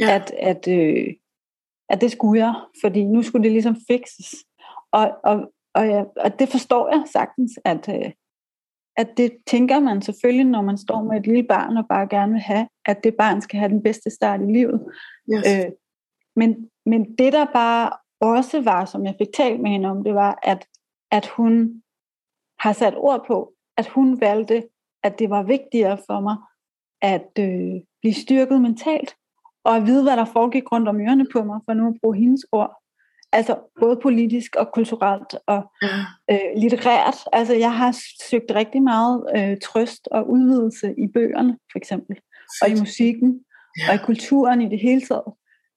ja. at, at, øh, at det skulle jeg, fordi nu skulle det ligesom fikses. Og, og, og, ja, og det forstår jeg sagtens, at, øh, at det tænker man selvfølgelig, når man står med et lille barn og bare gerne vil have, at det barn skal have den bedste start i livet. Yes. Øh, men, men det der bare også var, som jeg fik talt med hende om, det var, at, at hun har sat ord på, at hun valgte, at det var vigtigere for mig at øh, blive styrket mentalt, og at vide, hvad der foregik rundt om ørerne på mig, for nu at bruge hendes ord. Altså både politisk og kulturelt og øh, litterært. Altså jeg har søgt rigtig meget øh, trøst og udvidelse i bøgerne, for eksempel, og i musikken, og i kulturen i det hele taget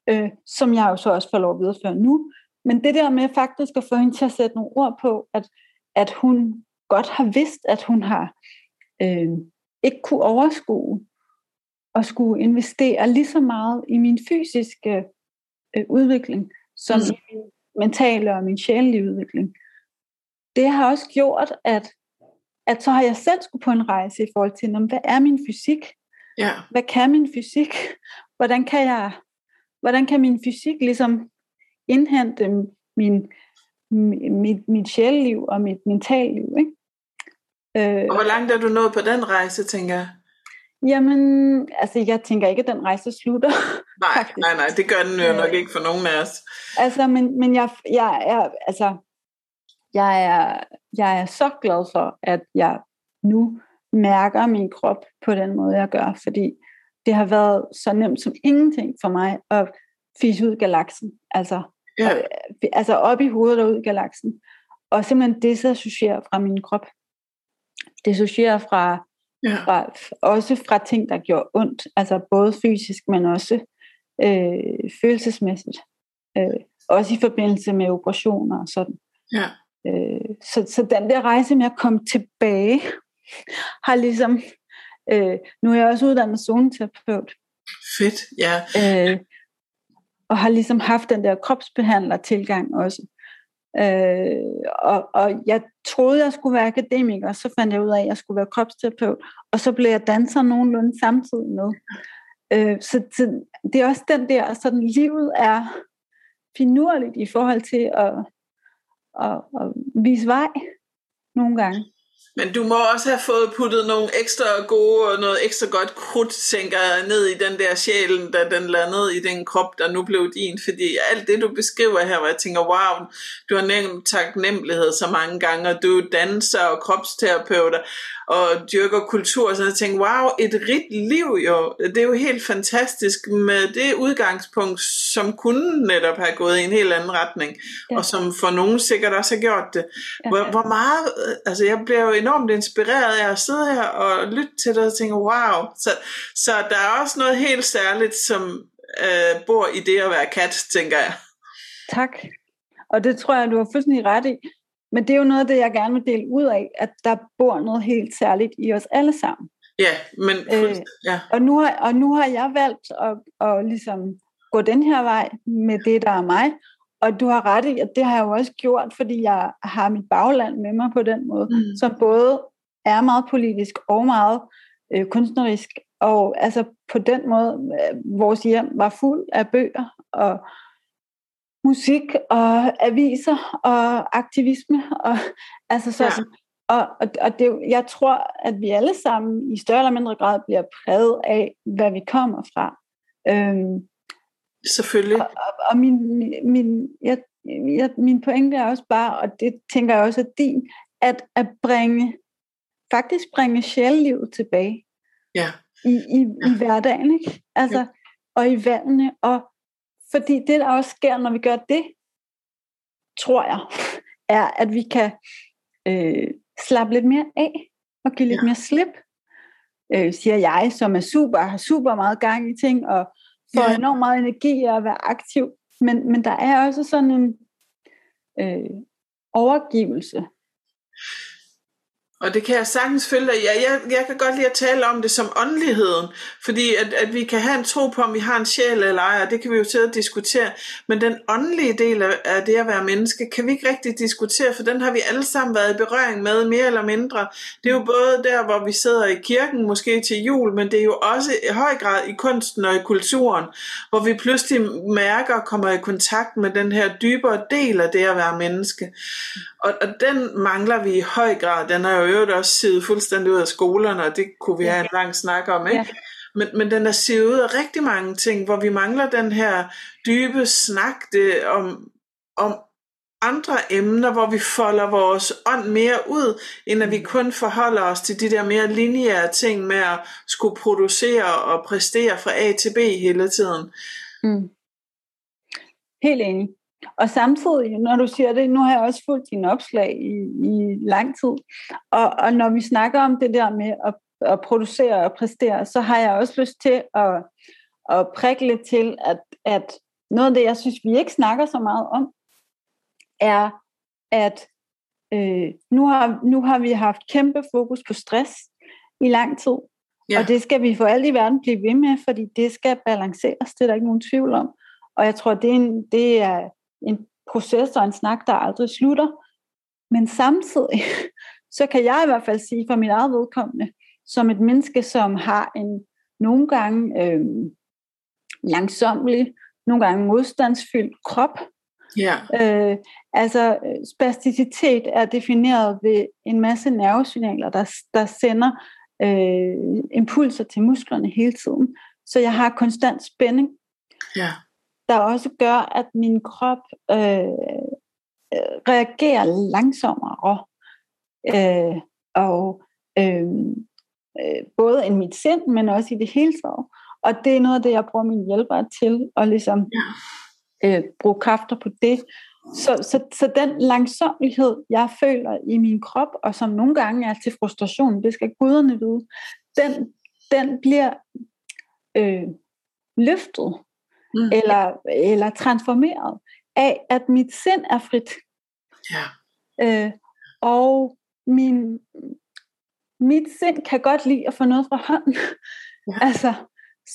øh, som jeg jo så også får lov at videreføre nu. Men det der med faktisk at få hende til at sætte nogle ord på, at, at hun godt har vidst, at hun har øh, ikke kunne overskue og skulle investere lige så meget i min fysiske øh, udvikling, som mm. i min mentale og min sjælelige udvikling. Det har også gjort, at, at så har jeg selv skulle på en rejse i forhold til, hvad er min fysik? Ja. Hvad kan min fysik? Hvordan kan jeg hvordan kan min fysik ligesom indhente min, mit, mit sjæleliv og mit mentalliv. Ikke? Øh, og hvor langt er du nået på den rejse, tænker jeg? Jamen, altså jeg tænker ikke, at den rejse slutter. [laughs] Nej, nej, nej, det gør den jo nok ikke for nogen af os. Altså, men, men jeg, jeg er, altså, jeg er, jeg er så glad for, at jeg nu mærker min krop på den måde, jeg gør, fordi det har været så nemt som ingenting for mig at fise ud galaksen. Altså, ja. øh, altså op i hovedet og ud i galaksen. Og simpelthen disassociere fra min krop. Dissociere fra, ja. fra, også fra ting, der gjorde ondt. Altså både fysisk, men også øh, følelsesmæssigt. Øh, også i forbindelse med operationer og sådan. Ja. Øh, så, så den der rejse med at komme tilbage, har ligesom Øh, nu er jeg også uddannet zoneterapeut. Fedt, ja. Øh, og har ligesom haft den der kropsbehandler tilgang også. Øh, og, og jeg troede, jeg skulle være akademiker, så fandt jeg ud af, at jeg skulle være kropsterapeut, og så blev jeg danser nogenlunde samtidig med. Øh, så, så det er også den der, sådan livet er finurligt i forhold til at, at, at vise vej nogle gange. Men du må også have fået puttet nogle ekstra gode og noget ekstra godt krudt, tænker jeg, ned i den der sjælen, da den landede i den krop, der nu blev din. Fordi alt det, du beskriver her, hvor jeg tænker, wow, du har nævnt taknemmelighed så mange gange, og du er danser og kropsterapeuter og dyrker kultur, så jeg tænker, wow, et rigt liv jo. Det er jo helt fantastisk med det udgangspunkt, som kunne netop have gået i en helt anden retning, ja. og som for nogen sikkert også har gjort det. Hvor, hvor meget, altså jeg bliver jo enormt inspireret af at sidde her og lytte til det og tænke, wow. Så, så der er også noget helt særligt, som øh, bor i det at være kat, tænker jeg. Tak. Og det tror jeg, du har fuldstændig ret i. Men det er jo noget af det, jeg gerne vil dele ud af, at der bor noget helt særligt i os alle sammen. Ja, men øh, ja. Og, nu har, og nu har jeg valgt at, at ligesom gå den her vej med det, der er mig. Og du har ret i, at det har jeg jo også gjort, fordi jeg har mit bagland med mig på den måde, mm. som både er meget politisk og meget øh, kunstnerisk. Og altså på den måde, øh, vores hjem var fuld af bøger, og musik og aviser og aktivisme og altså sådan. Ja. Og, og, og det, jeg tror, at vi alle sammen i større eller mindre grad bliver præget af, hvad vi kommer fra. Øhm, Selvfølgelig. Og, og, og min, min, jeg, jeg, min pointe er også bare, og det tænker jeg også er din, at, at bringe, faktisk bringe sjællivet tilbage. Ja. I, i, ja. i hverdagen, ikke? Altså, ja. og i valgene, og fordi det, der også sker, når vi gør det, tror jeg, [laughs] er, at vi kan øh, slappe lidt mere af, og give lidt ja. mere slip, øh, siger jeg, som er super, har super meget gang i ting, og får ja. enormt meget energi af at være aktiv. Men, men der er også sådan en øh, overgivelse og det kan jeg sagtens følge ja, jeg, jeg kan godt lide at tale om det som åndeligheden, fordi at, at vi kan have en tro på, om vi har en sjæl eller ej, og det kan vi jo til og diskutere. Men den åndelige del af, af det at være menneske, kan vi ikke rigtig diskutere, for den har vi alle sammen været i berøring med, mere eller mindre. Det er jo både der, hvor vi sidder i kirken, måske til jul, men det er jo også i høj grad i kunsten og i kulturen, hvor vi pludselig mærker og kommer i kontakt med den her dybere del af det at være menneske. Og, og den mangler vi i høj grad. Den er jo øvrigt også sivet fuldstændig ud af skolerne, og det kunne vi have en lang snak om, ikke? Ja. Men, men den er sivet ud af rigtig mange ting, hvor vi mangler den her dybe snak det, om, om andre emner, hvor vi folder vores ånd mere ud, end at vi kun forholder os til de der mere lineære ting med at skulle producere og præstere fra A til B hele tiden. Mm. Helt enig. Og samtidig, når du siger det, nu har jeg også fulgt dine opslag i, i lang tid, og, og når vi snakker om det der med at, at producere og præstere, så har jeg også lyst til at, at prikke lidt til, at, at noget af det, jeg synes, vi ikke snakker så meget om, er, at øh, nu, har, nu har vi haft kæmpe fokus på stress i lang tid, ja. og det skal vi for alt i verden blive ved med, fordi det skal balanceres, det er der ikke nogen tvivl om. Og jeg tror, det er, en, det er en proces og en snak, der aldrig slutter. Men samtidig, [laughs] så kan jeg i hvert fald sige for mit eget vedkommende, som et menneske, som har en nogle gange øh, langsomlig, nogle gange modstandsfyldt krop. Ja. Øh, altså spasticitet er defineret ved en masse nervesignaler, der, der sender øh, impulser til musklerne hele tiden. Så jeg har konstant spænding. Ja der også gør, at min krop øh, øh, reagerer langsommere. Øh, og øh, øh, både i mit sind, men også i det hele taget. Og det er noget af det, jeg bruger min hjælper til, at ligesom øh, bruge kræfter på det. Så, så, så den langsomlighed, jeg føler i min krop, og som nogle gange er til frustration, det skal guderne vide, den, den bliver øh, løftet mm. eller, eller transformeret af, at mit sind er frit. Ja. Øh, og min, mit sind kan godt lide at få noget fra hånden. Ja. [laughs] altså,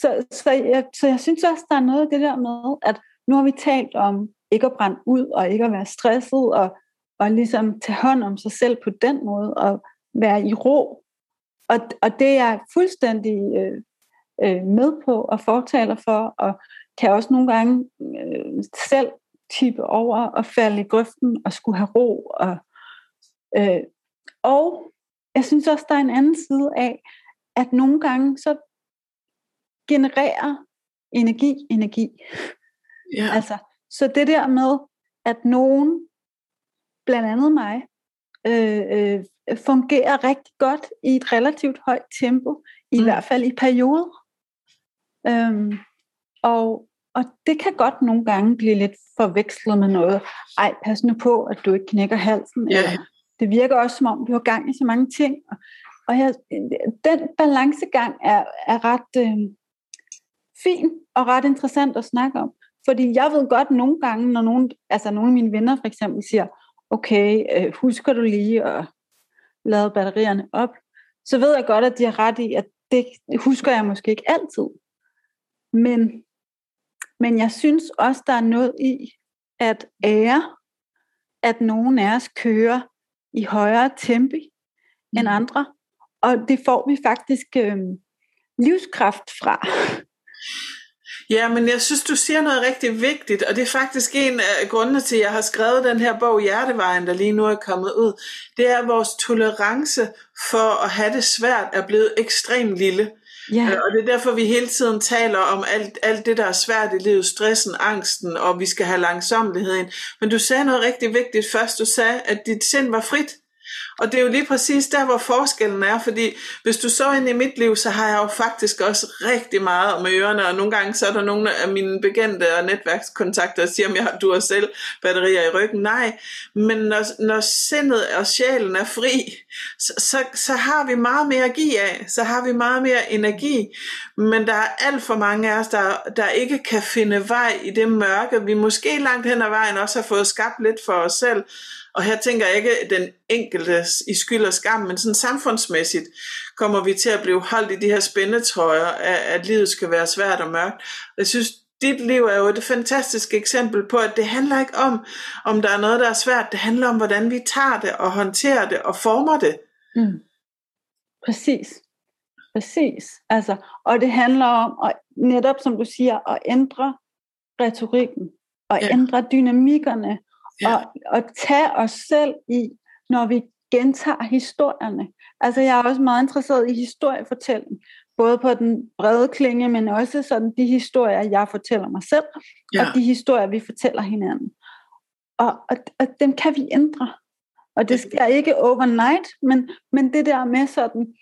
så, så, jeg, så jeg synes også, der er noget af det der med, at nu har vi talt om ikke at brænde ud, og ikke at være stresset, og, og ligesom tage hånd om sig selv på den måde, og være i ro. Og, og det er jeg fuldstændig øh, øh, med på og fortaler for, og kan også nogle gange øh, selv tippe over og falde i grøften og skulle have ro. Og, øh, og jeg synes også, der er en anden side af, at nogle gange så genererer energi energi. Ja. Altså, så det der med, at nogen, blandt andet mig, øh, øh, fungerer rigtig godt i et relativt højt tempo, i mm. hvert fald i perioder. Øhm, og, og det kan godt nogle gange blive lidt forvekslet med noget. Ej, pas nu på, at du ikke knækker halsen. Ja. Eller, det virker også, som om du har gang i så mange ting. Og, og jeg, den balancegang er, er ret øh, fin og ret interessant at snakke om. Fordi jeg ved godt nogle gange, når nogen, altså nogle af mine venner for eksempel siger, okay, øh, husker du lige at lade batterierne op, så ved jeg godt, at de har ret i, at det husker jeg måske ikke altid. Men, men jeg synes også, der er noget i at ære, at nogen af os kører i højere tempi mm. end andre. Og det får vi faktisk øh, livskraft fra. Ja, men jeg synes, du siger noget rigtig vigtigt, og det er faktisk en af grundene til, at jeg har skrevet den her bog, Hjertevejen, der lige nu er kommet ud. Det er, at vores tolerance for at have det svært er blevet ekstremt lille. Ja. Øh, og det er derfor, vi hele tiden taler om alt, alt det, der er svært i livet, stressen, angsten, og vi skal have langsommelighed ind. Men du sagde noget rigtig vigtigt først. Du sagde, at dit sind var frit. Og det er jo lige præcis der, hvor forskellen er, fordi hvis du så ind i mit liv, så har jeg jo faktisk også rigtig meget om ørerne, og nogle gange så er der nogle af mine bekendte og netværkskontakter, der siger, om jeg har du selv batterier i ryggen. Nej, men når, når sindet og sjælen er fri, så, så, så har vi meget mere at give af, så har vi meget mere energi, men der er alt for mange af os, der, der ikke kan finde vej i det mørke, vi måske langt hen ad vejen også har fået skabt lidt for os selv, og her tænker jeg ikke den enkelte i skyld og skam, men sådan samfundsmæssigt kommer vi til at blive holdt i de her spændetrøjer, af, at livet skal være svært og mørkt. Jeg synes, dit liv er jo et fantastisk eksempel på, at det handler ikke om, om der er noget, der er svært. Det handler om, hvordan vi tager det og håndterer det og former det. Mm. Præcis. Præcis. Altså, og det handler om, at, netop som du siger, at ændre retorikken og ja. ændre dynamikkerne ja. og, og tage os selv i, når vi gentager historierne. Altså jeg er også meget interesseret i historiefortælling, både på den brede klinge, men også sådan de historier, jeg fortæller mig selv, ja. og de historier, vi fortæller hinanden. Og, og, og dem kan vi ændre. Og det sker ikke overnight, men, men det der med sådan,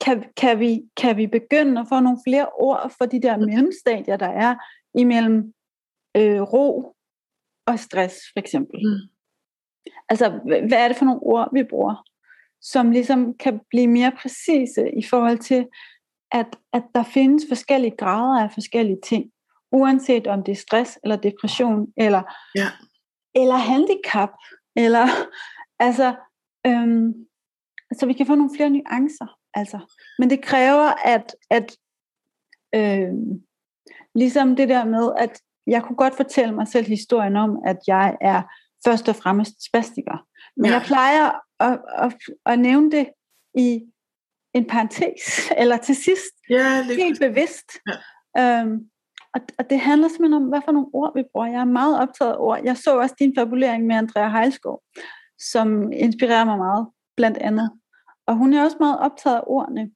kan, kan, vi, kan vi begynde at få nogle flere ord for de der mellemstadier, der er imellem øh, ro og stress, for eksempel. Mm. Altså, hvad er det for nogle ord, vi bruger, som ligesom kan blive mere præcise i forhold til, at, at der findes forskellige grader af forskellige ting, uanset om det er stress, eller depression, eller, ja. eller handicap, eller [laughs] altså, øhm, så vi kan få nogle flere nuancer. Altså. Men det kræver, at, at øhm, ligesom det der med, at jeg kunne godt fortælle mig selv historien om, at jeg er først og fremmest spastiker. Men ja. jeg plejer at, at, at nævne det i en parentes, [laughs] eller til sidst, ja, lige helt bevidst. Ja. Øhm, og, og det handler simpelthen om, hvad for nogle ord vi bruger. Jeg er meget optaget af ord. Jeg så også din fabulering med Andrea Heilskov, som inspirerer mig meget, blandt andet. Og hun er også meget optaget af ordene.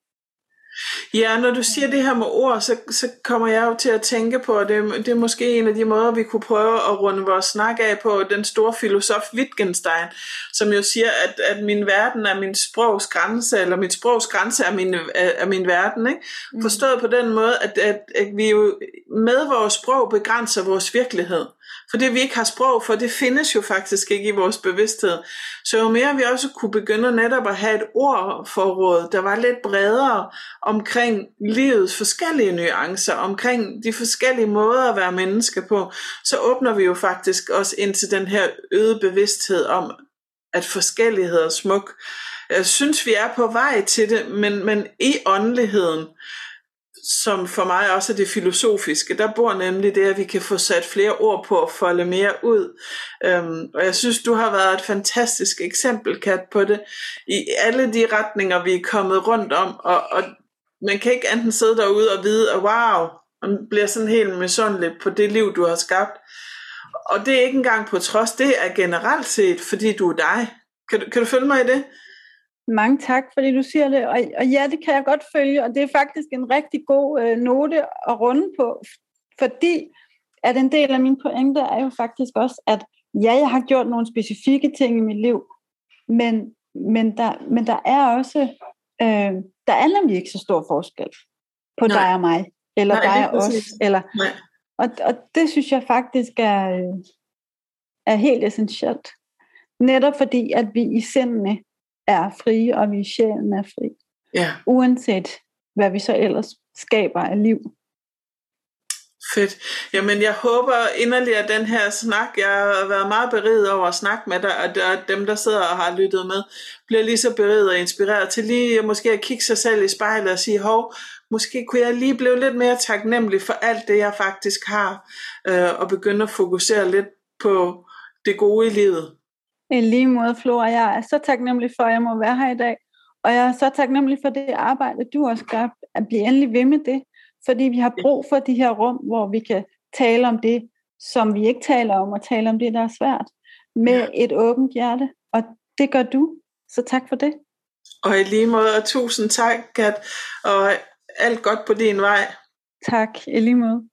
Ja, når du siger det her med ord, så, så kommer jeg jo til at tænke på, at det, det er måske en af de måder, vi kunne prøve at runde vores snak af på, den store filosof Wittgenstein, som jo siger, at, at min verden er min sprogs grænse, eller mit sprogs grænse er min, er min verden. Ikke? Mm. Forstået på den måde, at, at, at vi jo med vores sprog begrænser vores virkelighed. For det vi ikke har sprog for, det findes jo faktisk ikke i vores bevidsthed. Så jo mere vi også kunne begynde netop at have et ordforråd, der var lidt bredere omkring livets forskellige nuancer, omkring de forskellige måder at være menneske på, så åbner vi jo faktisk også ind til den her øgede bevidsthed om, at forskellighed er smuk. Jeg synes, vi er på vej til det, men, men i åndeligheden, som for mig også er det filosofiske. Der bor nemlig det, at vi kan få sat flere ord på og folde mere ud. Øhm, og jeg synes, du har været et fantastisk eksempel, Kat, på det. I alle de retninger, vi er kommet rundt om. Og, og man kan ikke enten sidde derude og vide, at wow, man bliver sådan helt misundelig på det liv, du har skabt. Og det er ikke engang på trods, det er generelt set, fordi du er dig. Kan du, kan du følge mig i det? Mange tak, fordi du siger det. Og, og ja, det kan jeg godt følge, og det er faktisk en rigtig god øh, note at runde på, fordi at en del af min pointe er jo faktisk også, at ja, jeg har gjort nogle specifikke ting i mit liv, men, men, der, men der er også, øh, der er nemlig ikke så stor forskel på Nej. dig og mig, eller Nej, dig og os. Eller, og, og det synes jeg faktisk er, øh, er helt essentielt. Netop fordi, at vi i sindene er frie, og vi i sjælen er fri. Ja. Uanset hvad vi så ellers skaber af liv. Fedt. Jamen, jeg håber inderligt, at den her snak, jeg har været meget beriget over at snakke med dig, og dem, der sidder og har lyttet med, bliver lige så beriget og inspireret til lige måske at kigge sig selv i spejlet og sige, hov, måske kunne jeg lige blive lidt mere taknemmelig for alt det, jeg faktisk har, øh, og begynde at fokusere lidt på det gode i livet. I lige måde, Flora. Jeg er så taknemmelig for, at jeg må være her i dag. Og jeg er så taknemmelig for det arbejde, du også gør, at blive endelig ved med det. fordi vi har brug for de her rum, hvor vi kan tale om det, som vi ikke taler om, og tale om det, der er svært, med ja. et åbent hjerte. Og det gør du. Så tak for det. Og i lige måde, og tusind tak, Kat, og alt godt på din vej. Tak, i lige måde.